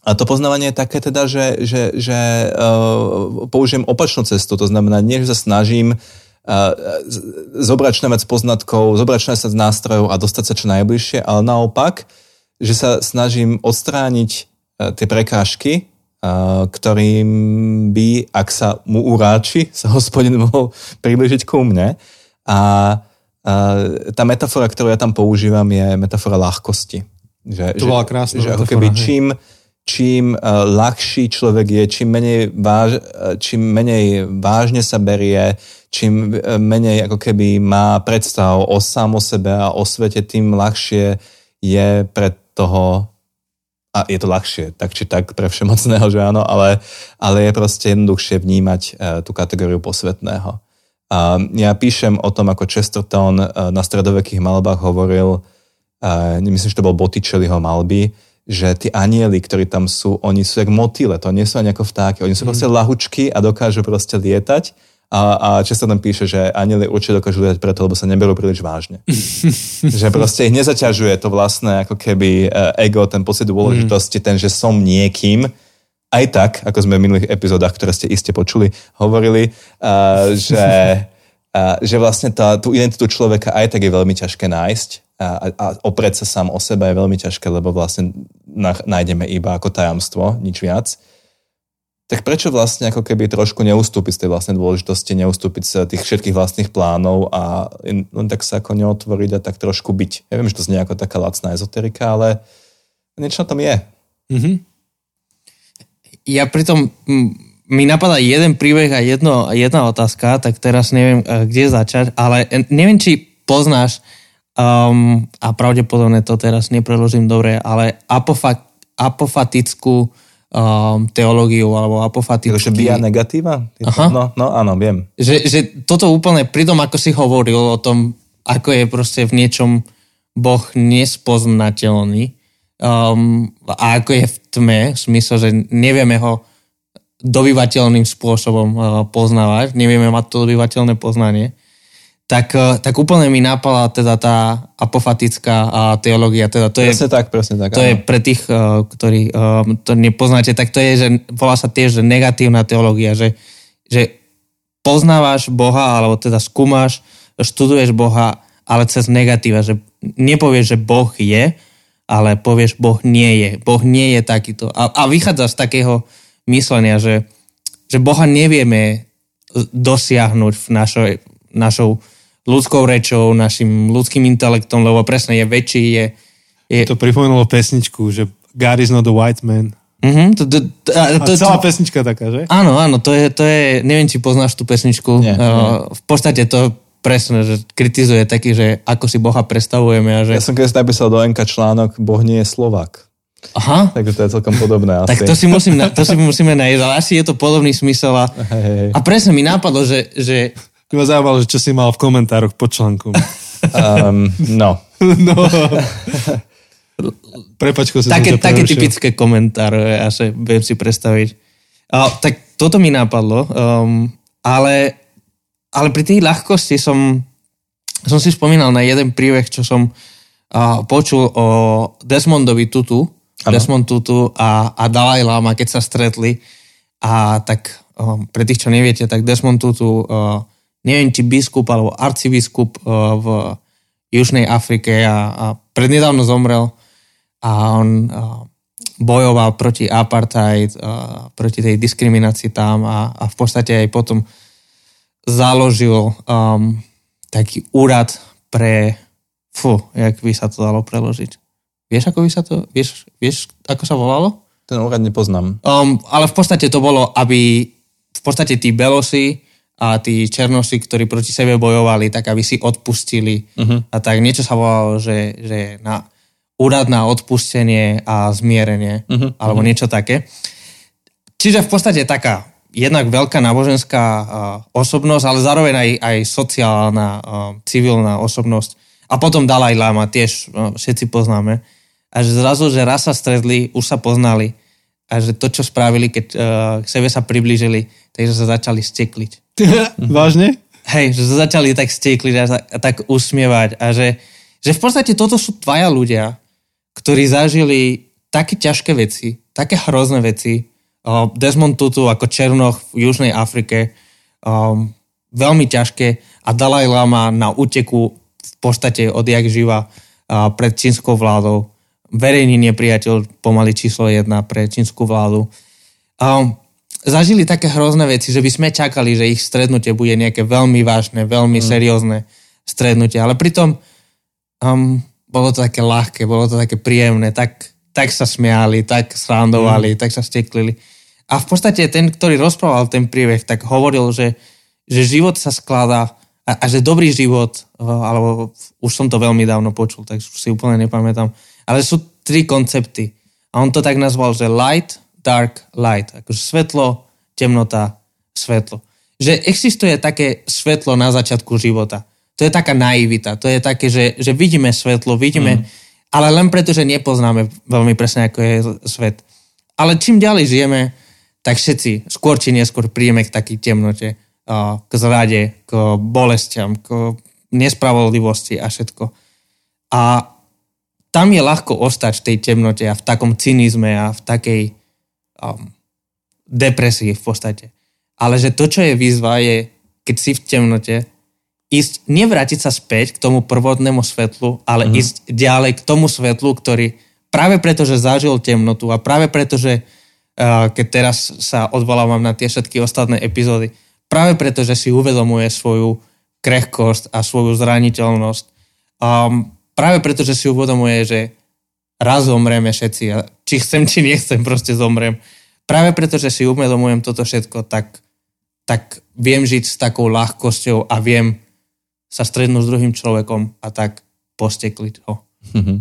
A to poznávanie je také teda, že, že, že uh, použijem opačnú cestu. To znamená, nie, že sa snažím zobrať najviac poznatkov, zobrať čo najviac nástrojov a dostať sa čo najbližšie, ale naopak, že sa snažím odstrániť e, tie prekážky, e, ktorým by, ak sa mu uráči, sa hospodin mohol približiť ku mne. A tá metafora, ktorú ja tam používam, je metafora ľahkosti. Že, to bola krásna že, že ako keby čím, čím uh, ľahší človek je, čím menej, váž, čím menej vážne sa berie, čím e, menej ako keby má predstav o sám o sebe a o svete, tým ľahšie je pre toho a je to ľahšie, tak či tak pre všemocného, že áno, ale, ale je proste jednoduchšie vnímať tú kategóriu posvetného. Uh, ja píšem o tom, ako Chesterton na stredovekých malbách hovoril, uh, myslím, že to bol Botticelliho malby, že tí anieli, ktorí tam sú, oni sú jak motýle, to nie sú ani ako vtáky, oni sú mm. proste lahučky a dokážu proste lietať a, a často tam píše, že anieli určite dokážu lietať preto, lebo sa neberú príliš vážne. že proste ich nezaťažuje to vlastné ako keby uh, ego, ten pocit dôležitosti, mm. ten, že som niekým, aj tak, ako sme v minulých epizódach, ktoré ste iste počuli, hovorili, uh, že, uh, že vlastne tá, tú identitu človeka aj tak je veľmi ťažké nájsť a, a oprieť sa sám o seba je veľmi ťažké, lebo vlastne nájdeme iba ako tajomstvo, nič viac tak prečo vlastne ako keby trošku neustúpiť z tej vlastnej dôležitosti, neustúpiť z tých všetkých vlastných plánov a len tak sa ako neotvoriť a tak trošku byť. Ja viem, že to znie ako taká lacná ezoterika, ale niečo na tom je. Mm-hmm. Ja pritom mi napadá jeden príbeh a jedno, jedna otázka, tak teraz neviem, kde začať, ale neviem, či poznáš um, a pravdepodobne to teraz nepreložím dobre, ale apofat, apofatickú um, teológiu alebo apofatický. Takže bia negatíva? Aha. No, no áno, viem. Že, že toto úplne, pri tom, ako si hovoril o tom, ako je proste v niečom Boh nespoznateľný um, a ako je v tme, v smysle, že nevieme ho dobyvateľným spôsobom uh, poznávať, nevieme mať to dobyvateľné poznanie, tak, eh, tak úplne mi nápala teda tá apofatická teológia. Teda to presne je, tak, presne tak. To áno. je pre tých, eh, ktorí eh, to nepoznáte, tak to je, že volá sa tiež že negatívna teológia, že, že poznávaš Boha, alebo teda skúmaš, študuješ Boha, ale cez negatíva, že nepovieš, že Boh je, ale povieš, Boh nie je. Boh nie je takýto. A, a vychádza z takého myslenia, že, že Boha nevieme dosiahnuť v našoj, našou ľudskou rečou, našim ľudským intelektom, lebo presne je väčší, je... je... To pripomenulo pesničku, že God is not a white man. Uh-huh, to, to, to, a to, celá to, pesnička taká, že? Áno, áno, to je, to je, neviem, či poznáš tú pesničku. Nie, uh, nie. V podstate to presne, že kritizuje taký, že ako si Boha predstavujeme. A že... Ja som keď napísal do NK článok, Boh nie je Slovak. Aha. Takže to je celkom podobné. Asi. Tak to si, musím, to si musíme nájsť, ale asi je to podobný smysel. A, hey, hey. a presne mi nápadlo, že, že ma zaujímalo, že čo si mal v komentároch pod článkom. Um, no. no. Prepačko si také, také typické komentáre, ja sa viem si predstaviť. A, tak toto mi napadlo, um, ale, ale pri tej ľahkosti som, som si spomínal na jeden príbeh, čo som uh, počul o Desmondovi Tutu, ano. Desmond Tutu a, a Dalai Lama, keď sa stretli. A tak um, pre tých, čo neviete, tak Desmond Tutu uh, neviem, či biskup alebo arcibiskup eh, v Južnej Afrike a, a prednedávno zomrel a on a, bojoval proti apartheid, a, proti tej diskriminácii tam a, a v podstate aj potom založil um, taký úrad pre, fú, jak by sa to dalo preložiť. Vieš, ako by sa to, vieš, vieš ako sa volalo? Ten úrad nepoznám. Um, ale v podstate to bolo, aby v podstate tí belosi a tí černosi, ktorí proti sebe bojovali, tak aby si odpustili. Uh-huh. A tak niečo sa volalo, že, že na úrad na odpustenie a zmierenie, uh-huh. alebo niečo také. Čiže v podstate taká jednak veľká náboženská uh, osobnosť, ale zároveň aj, aj sociálna, uh, civilná osobnosť. A potom Dalaj Lama tiež uh, všetci poznáme. A že zrazu, že raz sa stredli, už sa poznali a že to, čo spravili, keď uh, k sebe sa priblížili, takže sa začali stekliť. Vážne? Hej, že sa začali tak stekliť a, a tak usmievať a že, že v podstate toto sú dvaja ľudia, ktorí zažili také ťažké veci, také hrozné veci. Desmond Tutu ako Černoch v Južnej Afrike, um, veľmi ťažké a Dalaj Lama na úteku v podstate odjak živa uh, pred čínskou vládou. Verejný nepriateľ pomaly číslo jedna pre čínsku vládu. Um, zažili také hrozné veci, že by sme čakali, že ich strednutie bude nejaké veľmi vážne, veľmi mm. seriózne strednutie, ale pritom um, bolo to také ľahké, bolo to také príjemné, tak, tak sa smiali, tak srandovali, mm. tak sa steklili. A v podstate ten, ktorý rozprával ten príbeh, tak hovoril, že, že život sa skladá a, a že dobrý život, alebo už som to veľmi dávno počul, tak už si úplne nepamätám, ale sú tri koncepty. A on to tak nazval, že light, dark, light. Akože svetlo, temnota, svetlo. Že existuje také svetlo na začiatku života. To je taká naivita. To je také, že, že vidíme svetlo, vidíme, mm. ale len preto, že nepoznáme veľmi presne, ako je svet. Ale čím ďalej žijeme, tak všetci skôr či neskôr príjeme k takej temnote, k zrade, k bolestiam, k nespravodlivosti a všetko. A tam je ľahko ostať v tej temnote a v takom cynizme a v takej um, depresii v podstate. Ale že to, čo je výzva, je, keď si v temnote, ísť, nevrátiť sa späť k tomu prvotnému svetlu, ale mm-hmm. ísť ďalej k tomu svetlu, ktorý práve preto, že zažil temnotu a práve preto, že uh, keď teraz sa odvolávam na tie všetky ostatné epizódy, práve preto, že si uvedomuje svoju krehkosť a svoju zraniteľnosť, um, práve preto, že si uvedomuje, že raz zomrieme všetci a či chcem, či nechcem, proste zomriem. Práve preto, že si uvedomujem toto všetko, tak, tak viem žiť s takou ľahkosťou a viem sa strednúť s druhým človekom a tak postekliť ho. Mm-hmm.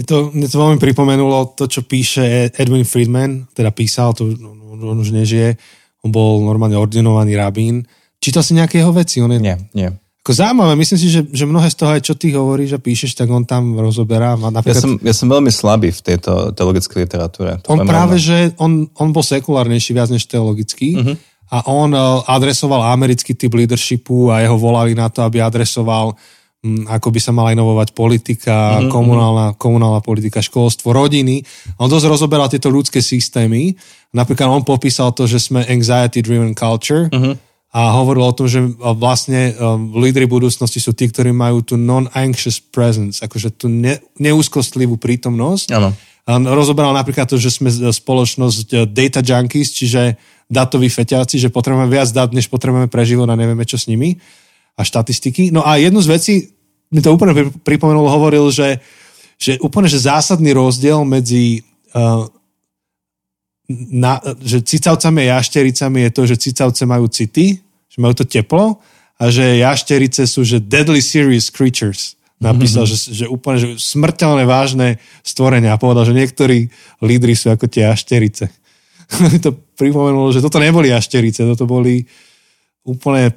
Mne to, mne to veľmi pripomenulo to, čo píše Edwin Friedman, teda písal, to on už nežije, on bol normálne ordinovaný rabín. Čítal si nejaké jeho veci? On je... Nie, nie. Ako zaujímavé, myslím si, že, že mnohé z toho aj čo ty hovoríš a píšeš, tak on tam rozoberá. Napríklad... Ja, som, ja som veľmi slabý v tejto teologickej literatúre. To on práve, že on, on bol sekulárnejší viac než teologický uh-huh. a on e, adresoval americký typ leadershipu a jeho volali na to, aby adresoval hm, ako by sa mala inovovať politika, uh-huh, komunálna, komunálna politika, školstvo, rodiny. On dosť rozoberal tieto ľudské systémy. Napríklad on popísal to, že sme anxiety-driven culture, uh-huh a hovoril o tom, že vlastne um, lídry budúcnosti sú tí, ktorí majú tú non-anxious presence, akože tú ne, neúzkostlivú prítomnosť. Ano. A rozoberal napríklad to, že sme spoločnosť uh, data junkies, čiže datoví feťáci, že potrebujeme viac dát, než potrebujeme pre život a nevieme, čo s nimi a štatistiky. No a jednu z vecí, mi to úplne pripomenul, hovoril, že, že úplne že zásadný rozdiel medzi uh, na, že cicavcami a jaštericami je to, že cicavce majú city, že majú to teplo a že jašterice sú že deadly serious creatures. Napísal, mm-hmm. že, že úplne že smrteľné vážne stvorenia a povedal, že niektorí lídry sú ako tie jašterice. to pripomenulo, že toto neboli jašterice, toto boli úplne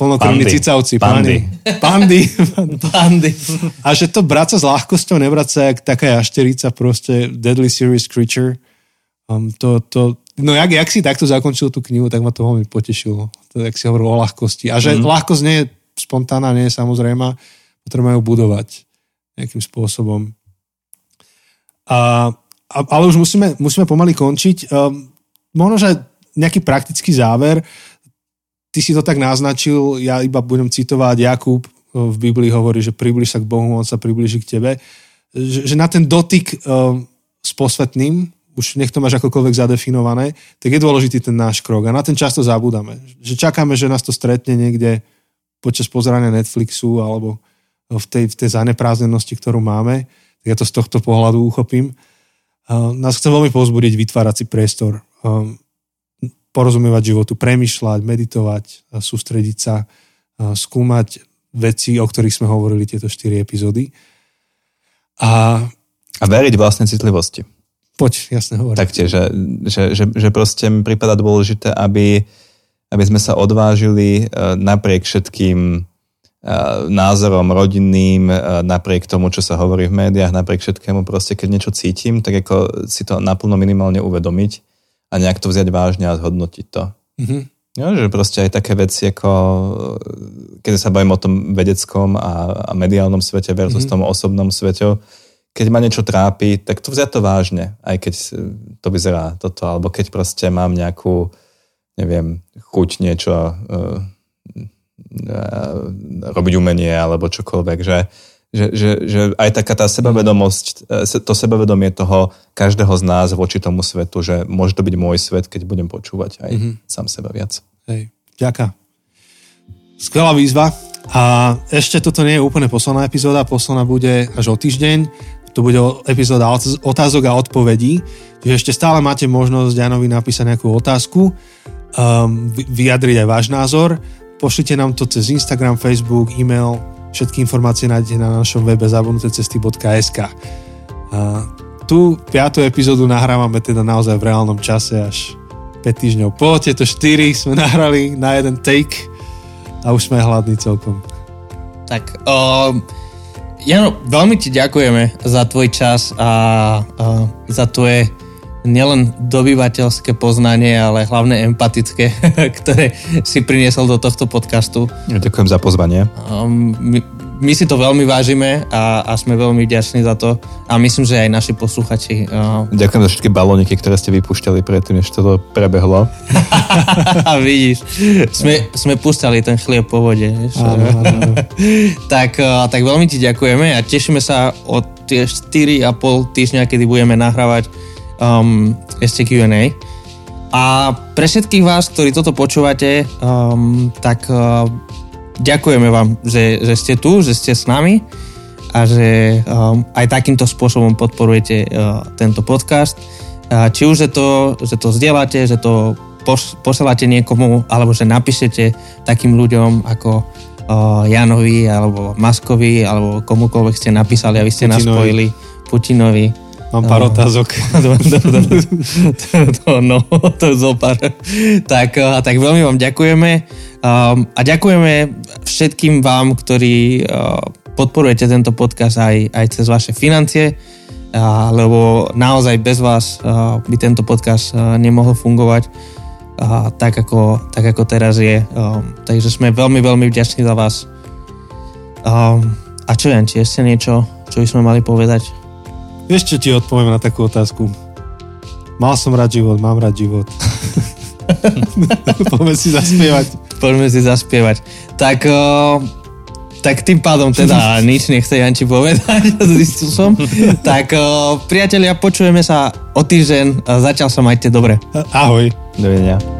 plnokrvní cicavci. Pandy. Pandy. Pandy. A že to brať sa s ľahkosťou, nebrať sa jak taká jašterica, proste deadly serious creature Um, to, to, no jak, jak si takto zakončil tú knihu, tak ma to veľmi potešilo. To, jak si hovoril o ľahkosti. A že mm. ľahkosť nie je spontánna, nie je samozrejme, potrebujeme ju budovať nejakým spôsobom. A, a, ale už musíme, musíme pomaly končiť. Um, možno, že nejaký praktický záver. Ty si to tak naznačil, ja iba budem citovať Jakub v Biblii hovorí, že približ sa k Bohu, on sa približí k tebe. Že, že na ten dotyk uh, s posvetným, už nech to máš akokoľvek zadefinované, tak je dôležitý ten náš krok. A na ten často zabúdame. Že čakáme, že nás to stretne niekde počas pozerania Netflixu alebo v tej, v tej zaneprázdnenosti, ktorú máme. Tak ja to z tohto pohľadu uchopím. Nás chcem veľmi pozbudiť vytvárať si priestor, um, porozumievať životu, premyšľať, meditovať, sústrediť sa, skúmať veci, o ktorých sme hovorili tieto 4 epizódy. A, a veriť vlastnej citlivosti. Poď, jasne hovoriť. Taktiež, že, že, že, že proste mi prípada dôležité, aby, aby sme sa odvážili e, napriek všetkým e, názorom rodinným, e, napriek tomu, čo sa hovorí v médiách, napriek všetkému, proste keď niečo cítim, tak ako si to naplno minimálne uvedomiť a nejak to vziať vážne a zhodnotiť to. Mm-hmm. Jo, že proste aj také veci ako, keď sa bavím o tom vedeckom a, a mediálnom svete versus mm-hmm. tom osobnom svete, keď ma niečo trápi, tak to vziať to vážne, aj keď to vyzerá toto, alebo keď proste mám nejakú, neviem, chuť niečo uh, uh, robiť umenie alebo čokoľvek, že, že, že, že aj taká tá sebavedomosť, e, to sebavedomie toho každého z nás voči tomu svetu, že môže to byť môj svet, keď budem počúvať aj mm-hmm. sám seba viac. Hej, ďaká. Skvelá výzva. A ešte toto nie je úplne posledná epizóda, posledná bude až o týždeň. To bude epizóda otázok a odpovedí. Čiže ešte stále máte možnosť Janovi napísať nejakú otázku, um, vyjadriť aj váš názor. Pošlite nám to cez Instagram, Facebook, e-mail, Všetky informácie nájdete na našom webe zabudnutecesty.sk. A tú piatú epizódu nahrávame teda naozaj v reálnom čase až 5 týždňov po. Tieto 4 sme nahrali na jeden take a už sme hladní celkom. Tak, um, Jano, veľmi ti ďakujeme za tvoj čas a uh, za tvoje nielen dobyvateľské poznanie, ale hlavne empatické, ktoré si priniesol do tohto podcastu. Ďakujem za pozvanie. Um, my, my si to veľmi vážime a, a sme veľmi vďační za to a myslím, že aj naši posluchači. Uh... Ďakujem za všetky balóniky, ktoré ste vypúšťali predtým, než to prebehlo. Vidíš, sme, sme púšťali ten chlieb po vode. tak, uh, tak veľmi ti ďakujeme a tešíme sa od tie 4,5 týždňa, kedy budeme nahrávať um, ešte Q&A. A pre všetkých vás, ktorí toto počúvate, um, tak uh, ďakujeme vám, že, že ste tu, že ste s nami a že um, aj takýmto spôsobom podporujete uh, tento podcast. Uh, či už, že to, že to zdieľate, že to pos- posielate niekomu, alebo že napíšete takým ľuďom ako uh, Janovi, alebo Maskovi, alebo komukoľvek ste napísali a vy ste Putinovi. nás spojili. Putinovi Mám pár otázok. no, to je zopár. Tak, eh, tak veľmi vám ďakujeme um, a ďakujeme všetkým vám, ktorí uh, podporujete tento podcast aj, aj cez vaše financie, uh, lebo naozaj bez vás uh, by tento podcast uh, nemohol fungovať uh, tak, ako, tak ako teraz je. Um, takže sme veľmi, veľmi vďační za vás. Um, a čo, Janči, ešte niečo, čo by sme mali povedať? Ešte ti odpoviem na takú otázku. Mal som rád život, mám rád život. Poďme si zaspievať. Poďme si zaspievať. Tak, o, tak tým pádom teda nič nechce Janči povedať, zistil som. tak o, priatelia, počujeme sa o týždeň. Zatiaľ sa majte dobre. Ahoj. Dovidenia.